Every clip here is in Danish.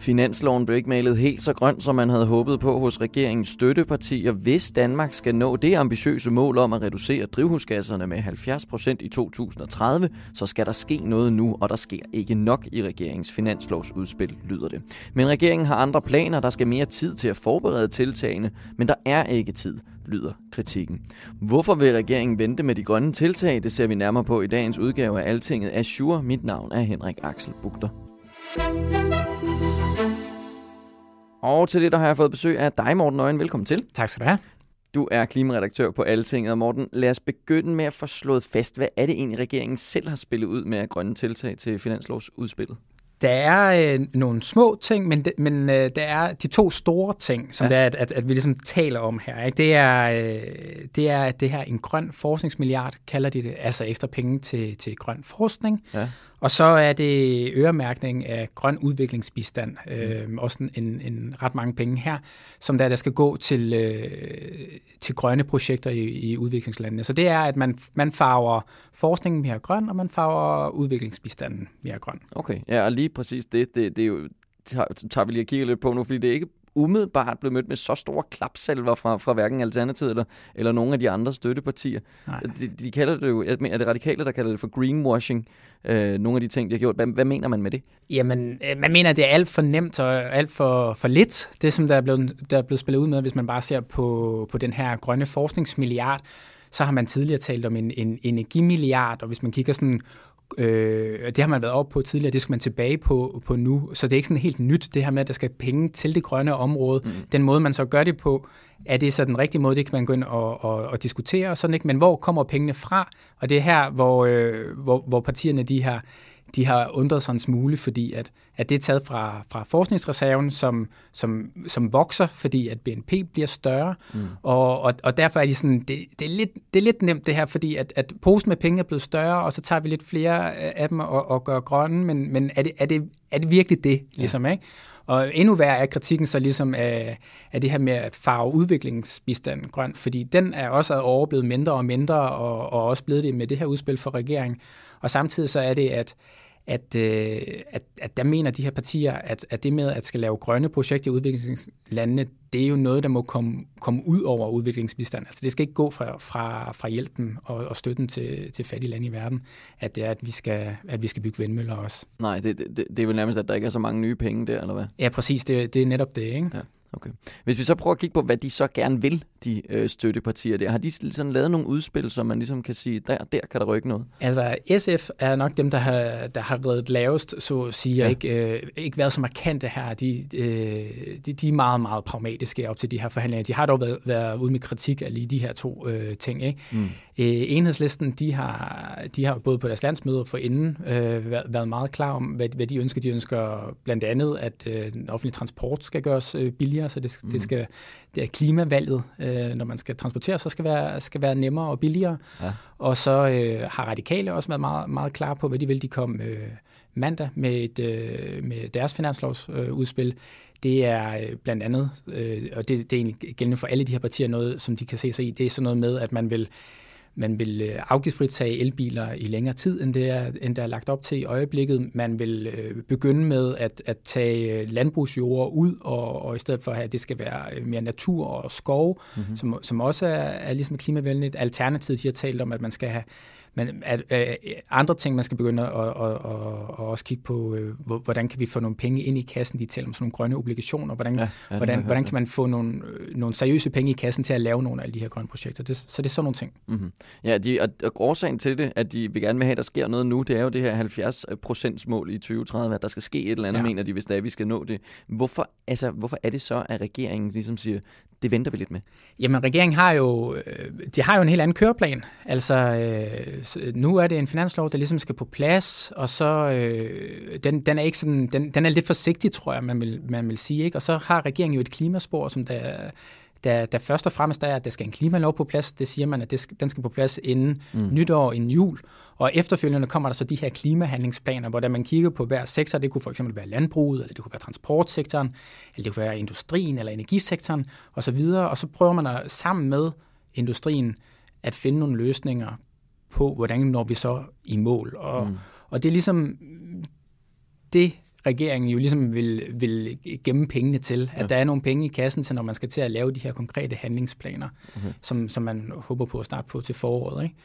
Finansloven blev ikke malet helt så grøn, som man havde håbet på hos regeringens støttepartier. Hvis Danmark skal nå det ambitiøse mål om at reducere drivhusgasserne med 70% i 2030, så skal der ske noget nu, og der sker ikke nok i regeringens finanslovsudspil, lyder det. Men regeringen har andre planer, der skal mere tid til at forberede tiltagene, men der er ikke tid, lyder kritikken. Hvorfor vil regeringen vente med de grønne tiltag? Det ser vi nærmere på i dagens udgave af Altinget Azure. Mit navn er Henrik Axel Bugter. Og til det, der har jeg fået besøg af dig, Morten Øjen. Velkommen til. Tak skal du have. Du er klimaredaktør på Altinget. Og Morten, lad os begynde med at få slået fast, hvad er det egentlig, regeringen selv har spillet ud med grønne tiltag til finanslovsudspillet? Der er øh, nogle små ting, men, de, men øh, der er de to store ting, som ja. det er, at, at, at vi ligesom taler om her. Ikke? Det, er, øh, det er det her en grøn forskningsmilliard, kalder de det, altså ekstra penge til, til grøn forskning. Ja. Og så er det øremærkning af grøn udviklingsbistand, øh, også en, en ret mange penge her, som der, der skal gå til, øh, til grønne projekter i, i udviklingslandene. Så det er, at man, man farver forskningen mere grøn, og man farver udviklingsbistanden mere grøn. Okay, ja, og lige præcis det, det, det er jo tager vi lige at kigge lidt på nu, fordi det er ikke umiddelbart blevet mødt med så store klapsalver fra, fra hverken Alternativet eller, eller nogle af de andre støttepartier. De, de kalder det jo, jeg mener, er det radikale, der kalder det for greenwashing, øh, nogle af de ting, de har gjort. Hvad, hvad mener man med det? Jamen, øh, man mener, at det er alt for nemt og alt for, for lidt, det som der er, blevet, der er blevet spillet ud med, hvis man bare ser på, på den her grønne forskningsmilliard, så har man tidligere talt om en, en energimilliard, og hvis man kigger sådan Øh, det har man været op på tidligere, det skal man tilbage på, på nu. Så det er ikke sådan helt nyt, det her med, at der skal penge til det grønne område. Mm. Den måde, man så gør det på, er det så den rigtige måde, det kan man gå ind og, og, og diskutere og sådan ikke. Men hvor kommer pengene fra? Og det er her, hvor, øh, hvor, hvor partierne de har de har undret sig en smule, fordi at, at det er taget fra, fra forskningsreserven, som, som, som vokser, fordi at BNP bliver større, mm. og, og, og derfor er de sådan, det, det, er lidt, det er lidt nemt det her, fordi at, at posen med penge er blevet større, og så tager vi lidt flere af dem og, og gør grønne, men, men er, det, er, det, er det virkelig det, ligesom, ja. ikke? Og endnu værre er kritikken så ligesom af, af det her med at farve udviklingsbistanden grøn, fordi den er også overblevet mindre og mindre, og, og også blevet det med det her udspil for regeringen. Og samtidig så er det, at at, øh, at, at der mener de her partier, at, at det med at skal lave grønne projekter i udviklingslandene, det er jo noget, der må komme, komme ud over udviklingsbistand. Altså det skal ikke gå fra, fra, fra hjælpen og, og støtten til, til fattige lande i verden, at det er, at vi skal, at vi skal bygge vindmøller også. Nej, det, det, det er vel nærmest, at der ikke er så mange nye penge der, eller hvad? Ja, præcis. Det, det er netop det, ikke? Ja. Okay. Hvis vi så prøver at kigge på, hvad de så gerne vil, de øh, støttepartier der, har de sådan lavet nogle udspil, som man ligesom kan sige, der, der kan der rykke noget? Altså SF er nok dem, der har, der har reddet lavest, så at sige, ja. ikke, øh, ikke været så markante her. De, øh, de, de er meget, meget pragmatiske op til de her forhandlinger. De har dog været, været ude med kritik af lige de her to øh, ting. Ikke? Mm. Øh, enhedslisten, de har, de har både på deres landsmøder for inden øh, været meget klar om, hvad, hvad de ønsker. De ønsker blandt andet, at øh, den offentlige transport skal gøres øh, billigere billigere, så det, mm. det skal det er klimavalget, øh, når man skal transportere, så skal være skal være nemmere og billigere. Ja. Og så øh, har radikale også været meget meget klar på, hvad de vil. De kom øh, mandag med et øh, med deres finanslovsudspil. Øh, det er øh, blandt andet, øh, og det, det er egentlig gældende for alle de her partier, noget, som de kan se sig i, det er sådan noget med, at man vil man vil øh, afgiftsfritage elbiler i længere tid, end det er, end der er lagt op til i øjeblikket. Man vil øh, begynde med at, at tage øh, landbrugsjord ud, og, og i stedet for at det skal være mere natur og skov, mm-hmm. som, som også er, er ligesom klimavenligt. Alternativet, de har talt om, at man skal have men at, at, andre ting, man skal begynde at, at, at, at også kigge på, øh, hvordan kan vi få nogle penge ind i kassen, de taler om sådan nogle grønne obligationer, hvordan, ja, ja, hvordan, hvordan kan man få nogle, nogle seriøse penge i kassen til at lave nogle af de her grønne projekter. Det, så det er sådan nogle ting. Mm-hmm. Ja, de, og, og årsagen til det, at de vil gerne vil have, at der sker noget nu, det er jo det her 70 mål i 2030, at der skal ske et eller andet, ja. mener de, hvis det er, vi skal nå det. Hvorfor, altså, hvorfor er det så, at regeringen ligesom siger, det venter vi lidt med? Jamen, regeringen har jo, øh, de har jo en helt anden køreplan. Altså, øh, nu er det en finanslov, der ligesom skal på plads, og så, øh, den, den er ikke sådan, den, den er lidt forsigtig, tror jeg, man vil, man vil sige, ikke? Og så har regeringen jo et klimaspor, som der der, der først og fremmest er, at der skal en klimalov på plads. Det siger man, at det skal, den skal på plads inden mm. nytår, inden jul. Og efterfølgende kommer der så de her klimahandlingsplaner, hvor der man kigger på hver sektor, det kunne for eksempel være landbruget, eller det kunne være transportsektoren, eller det kunne være industrien eller energisektoren osv. Og så prøver man at sammen med industrien at finde nogle løsninger på, hvordan når vi så i mål. Og, mm. og det er ligesom det, regeringen jo ligesom vil, vil gemme pengene til. At ja. der er nogle penge i kassen til, når man skal til at lave de her konkrete handlingsplaner, okay. som, som man håber på at starte på til foråret. Ikke?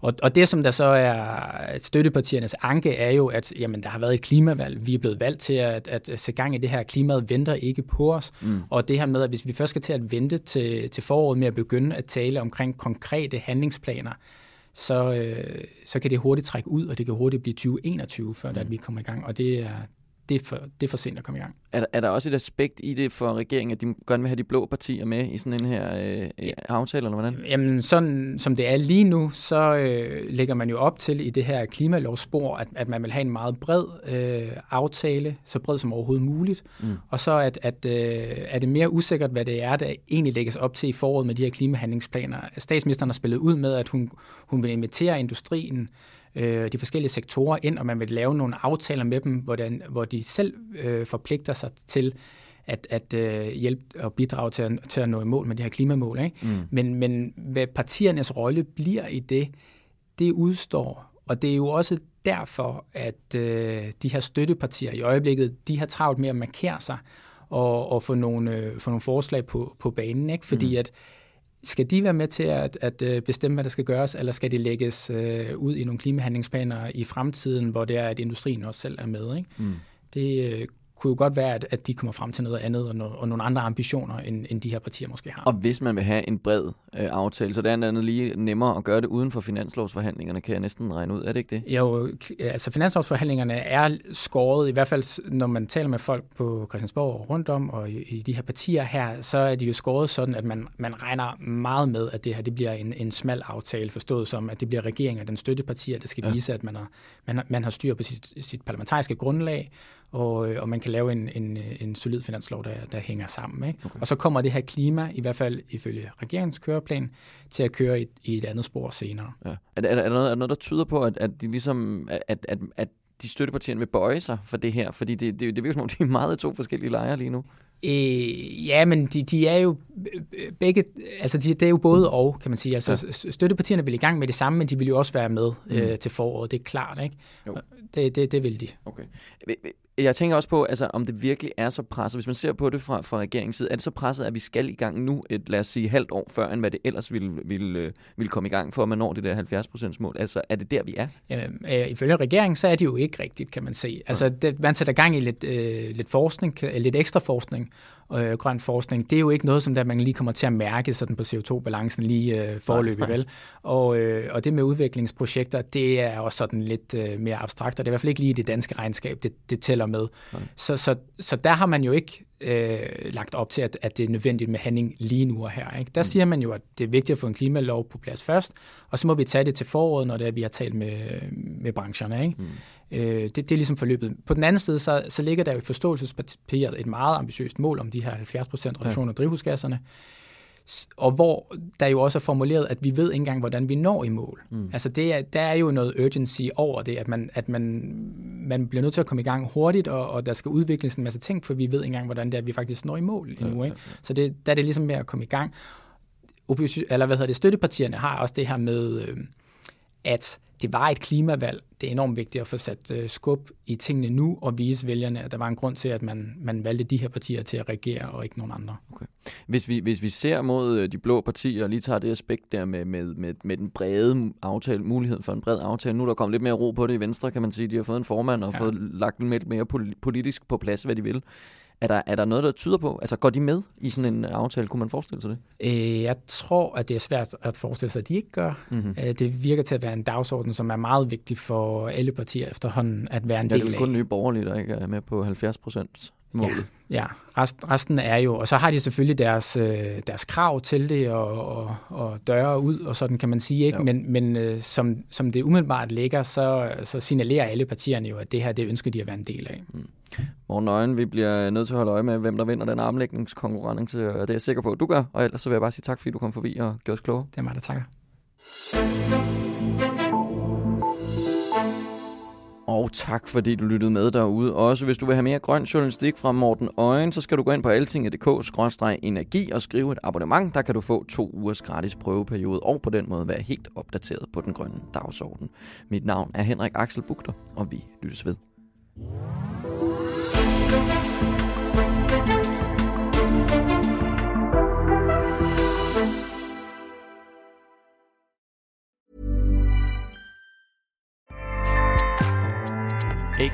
Og, og det, som der så er støttepartiernes anke, er jo, at jamen, der har været et klimavalg. Vi er blevet valgt til at, at se gang i det her. Klimaet venter ikke på os. Mm. Og det her med, at hvis vi først skal til at vente til, til foråret med at begynde at tale omkring konkrete handlingsplaner, så, øh, så kan det hurtigt trække ud, og det kan hurtigt blive 2021, før mm. at vi kommer i gang. Og det er, det er, for, det er for sent at komme i gang. Er, er der også et aspekt i det for regeringen, at de gerne vil have de blå partier med i sådan en her øh, ja. aftale, eller hvordan? Jamen, sådan som det er lige nu, så øh, lægger man jo op til i det her klimalovsspor, at, at man vil have en meget bred øh, aftale, så bred som overhovedet muligt, mm. og så at, at øh, er det mere usikkert, hvad det er, der egentlig lægges op til i foråret med de her klimahandlingsplaner. Statsministeren har spillet ud med, at hun, hun vil invitere industrien øh, de forskellige sektorer ind, og man vil lave nogle aftaler med dem, hvordan, hvor de selv øh, forpligter sig til at, at øh, hjælpe og bidrage til at, til at nå i mål med de her klimamål. Ikke? Mm. Men, men hvad partiernes rolle bliver i det, det udstår. Og det er jo også derfor, at øh, de her støttepartier i øjeblikket, de har travlt med at markere sig og, og få, nogle, øh, få nogle forslag på, på banen. Ikke? Fordi mm. at skal de være med til at, at øh, bestemme, hvad der skal gøres, eller skal de lægges øh, ud i nogle klimahandlingsplaner i fremtiden, hvor det er, at industrien også selv er med? Ikke? Mm. Det øh, kunne jo godt være, at, at de kommer frem til noget andet og, no, og nogle andre ambitioner, end, end de her partier måske har. Og hvis man vil have en bred øh, aftale, så det er andet lige nemmere at gøre det uden for finanslovsforhandlingerne, kan jeg næsten regne ud. Er det ikke det? Jo, altså finanslovsforhandlingerne er skåret, i hvert fald når man taler med folk på Christiansborg og rundt om, og i, i de her partier her, så er de jo skåret sådan, at man, man regner meget med, at det her det bliver en, en smal aftale, forstået som, at det bliver regeringen og den støttepartier, der skal ja. vise, at man har, man, har, man har styr på sit, sit parlamentariske grundlag, og, øh, og man kan lave en, en, en solid finanslov, der, der hænger sammen. Ikke? Okay. Og så kommer det her klima, i hvert fald ifølge regeringens køreplan, til at køre i, i et andet spor senere. Ja. Er, er, er, der noget, er der noget, der tyder på, at, at de ligesom, at, at, at de støttepartierne vil bøje sig for det her? Fordi det, det, det virker som om, de er meget to forskellige lejre lige nu. Øh, ja, men de, de er jo begge, altså de, det er jo både og, kan man sige. Altså ja. støttepartierne vil i gang med det samme, men de vil jo også være med mm. øh, til foråret, det er klart, ikke? Jo. Det, det, det vil de. Okay jeg tænker også på, altså, om det virkelig er så presset. Hvis man ser på det fra, fra regeringens side, er det så presset, at vi skal i gang nu, et, lad os sige, halvt år før, end hvad det ellers ville, ville, øh, ville komme i gang for, at man når det der 70% mål? Altså, er det der, vi er? Ja, øh, ifølge regeringen, så er det jo ikke rigtigt, kan man se. Altså, det, man sætter gang i lidt, øh, lidt forskning, lidt ekstra forskning, øh, grøn forskning, det er jo ikke noget, som der man lige kommer til at mærke sådan på CO2-balancen lige øh, forløbig, vel? Og, øh, og det med udviklingsprojekter, det er også sådan lidt øh, mere abstrakt, og det er i hvert fald ikke lige det danske regnskab, det, det tæller med. Så, så, så der har man jo ikke øh, lagt op til, at, at det er nødvendigt med handling lige nu og her. Ikke? Der mm. siger man jo, at det er vigtigt at få en klimalov på plads først, og så må vi tage det til foråret, når det er, vi har talt med, med brancherne. Ikke? Mm. Øh, det, det er ligesom forløbet. På den anden side, så, så ligger der jo i forståelsespapiret et meget ambitiøst mål om de her 70% reduktion af ja. drivhusgasserne, og hvor der jo også er formuleret, at vi ved ikke engang, hvordan vi når i mål. Mm. Altså det er, der er jo noget urgency over det, at man, at man, man bliver nødt til at komme i gang hurtigt, og, og der skal udvikles en masse ting, for vi ved ikke engang, hvordan det er, at vi faktisk når i mål endnu. Ja, ja, ja. Ikke? Så det, der er det ligesom med at komme i gang. Opposition, eller hvad hedder det, støttepartierne har også det her med, øh, at det var et klimavalg. Det er enormt vigtigt at få sat uh, skub i tingene nu og vise vælgerne, at der var en grund til, at man, man valgte de her partier til at regere og ikke nogen andre. Okay. Hvis, vi, hvis vi ser mod øh, de blå partier og lige tager det aspekt der med, med, med, med den brede aftale, muligheden for en bred aftale, nu er der kommet lidt mere ro på det i Venstre, kan man sige. De har fået en formand og ja. fået lagt lidt mere politisk på plads, hvad de vil. Er der, er der noget, der tyder på? Altså går de med i sådan en aftale? Kunne man forestille sig det? Øh, jeg tror, at det er svært at forestille sig, at de ikke gør. Mm-hmm. Det virker til at være en dagsorden, som er meget vigtig for alle partier efterhånden at være en ja, del af. det er kun nye borgerlige, der ikke er med på 70 procent målet. Ja, ja. Rest, resten er jo, og så har de selvfølgelig deres, øh, deres krav til det, og, og, og døre ud, og sådan kan man sige, ikke? Ja. men, men øh, som, som det umiddelbart ligger, så, så signalerer alle partierne jo, at det her, det ønsker de at være en del af. Mm. Morgen Øjen, vi bliver nødt til at holde øje med, hvem der vinder den armlægningskonkurrence, og det er jeg sikker på, at du gør, og ellers så vil jeg bare sige tak, fordi du kom forbi og gjorde os klogere. Det er mig, der takker. Og tak fordi du lyttede med derude. Også hvis du vil have mere grøn journalistik fra Morten Øjen, så skal du gå ind på altinget.dk-energi og skrive et abonnement. Der kan du få to ugers gratis prøveperiode og på den måde være helt opdateret på den grønne dagsorden. Mit navn er Henrik Axel Bugter, og vi lyttes ved.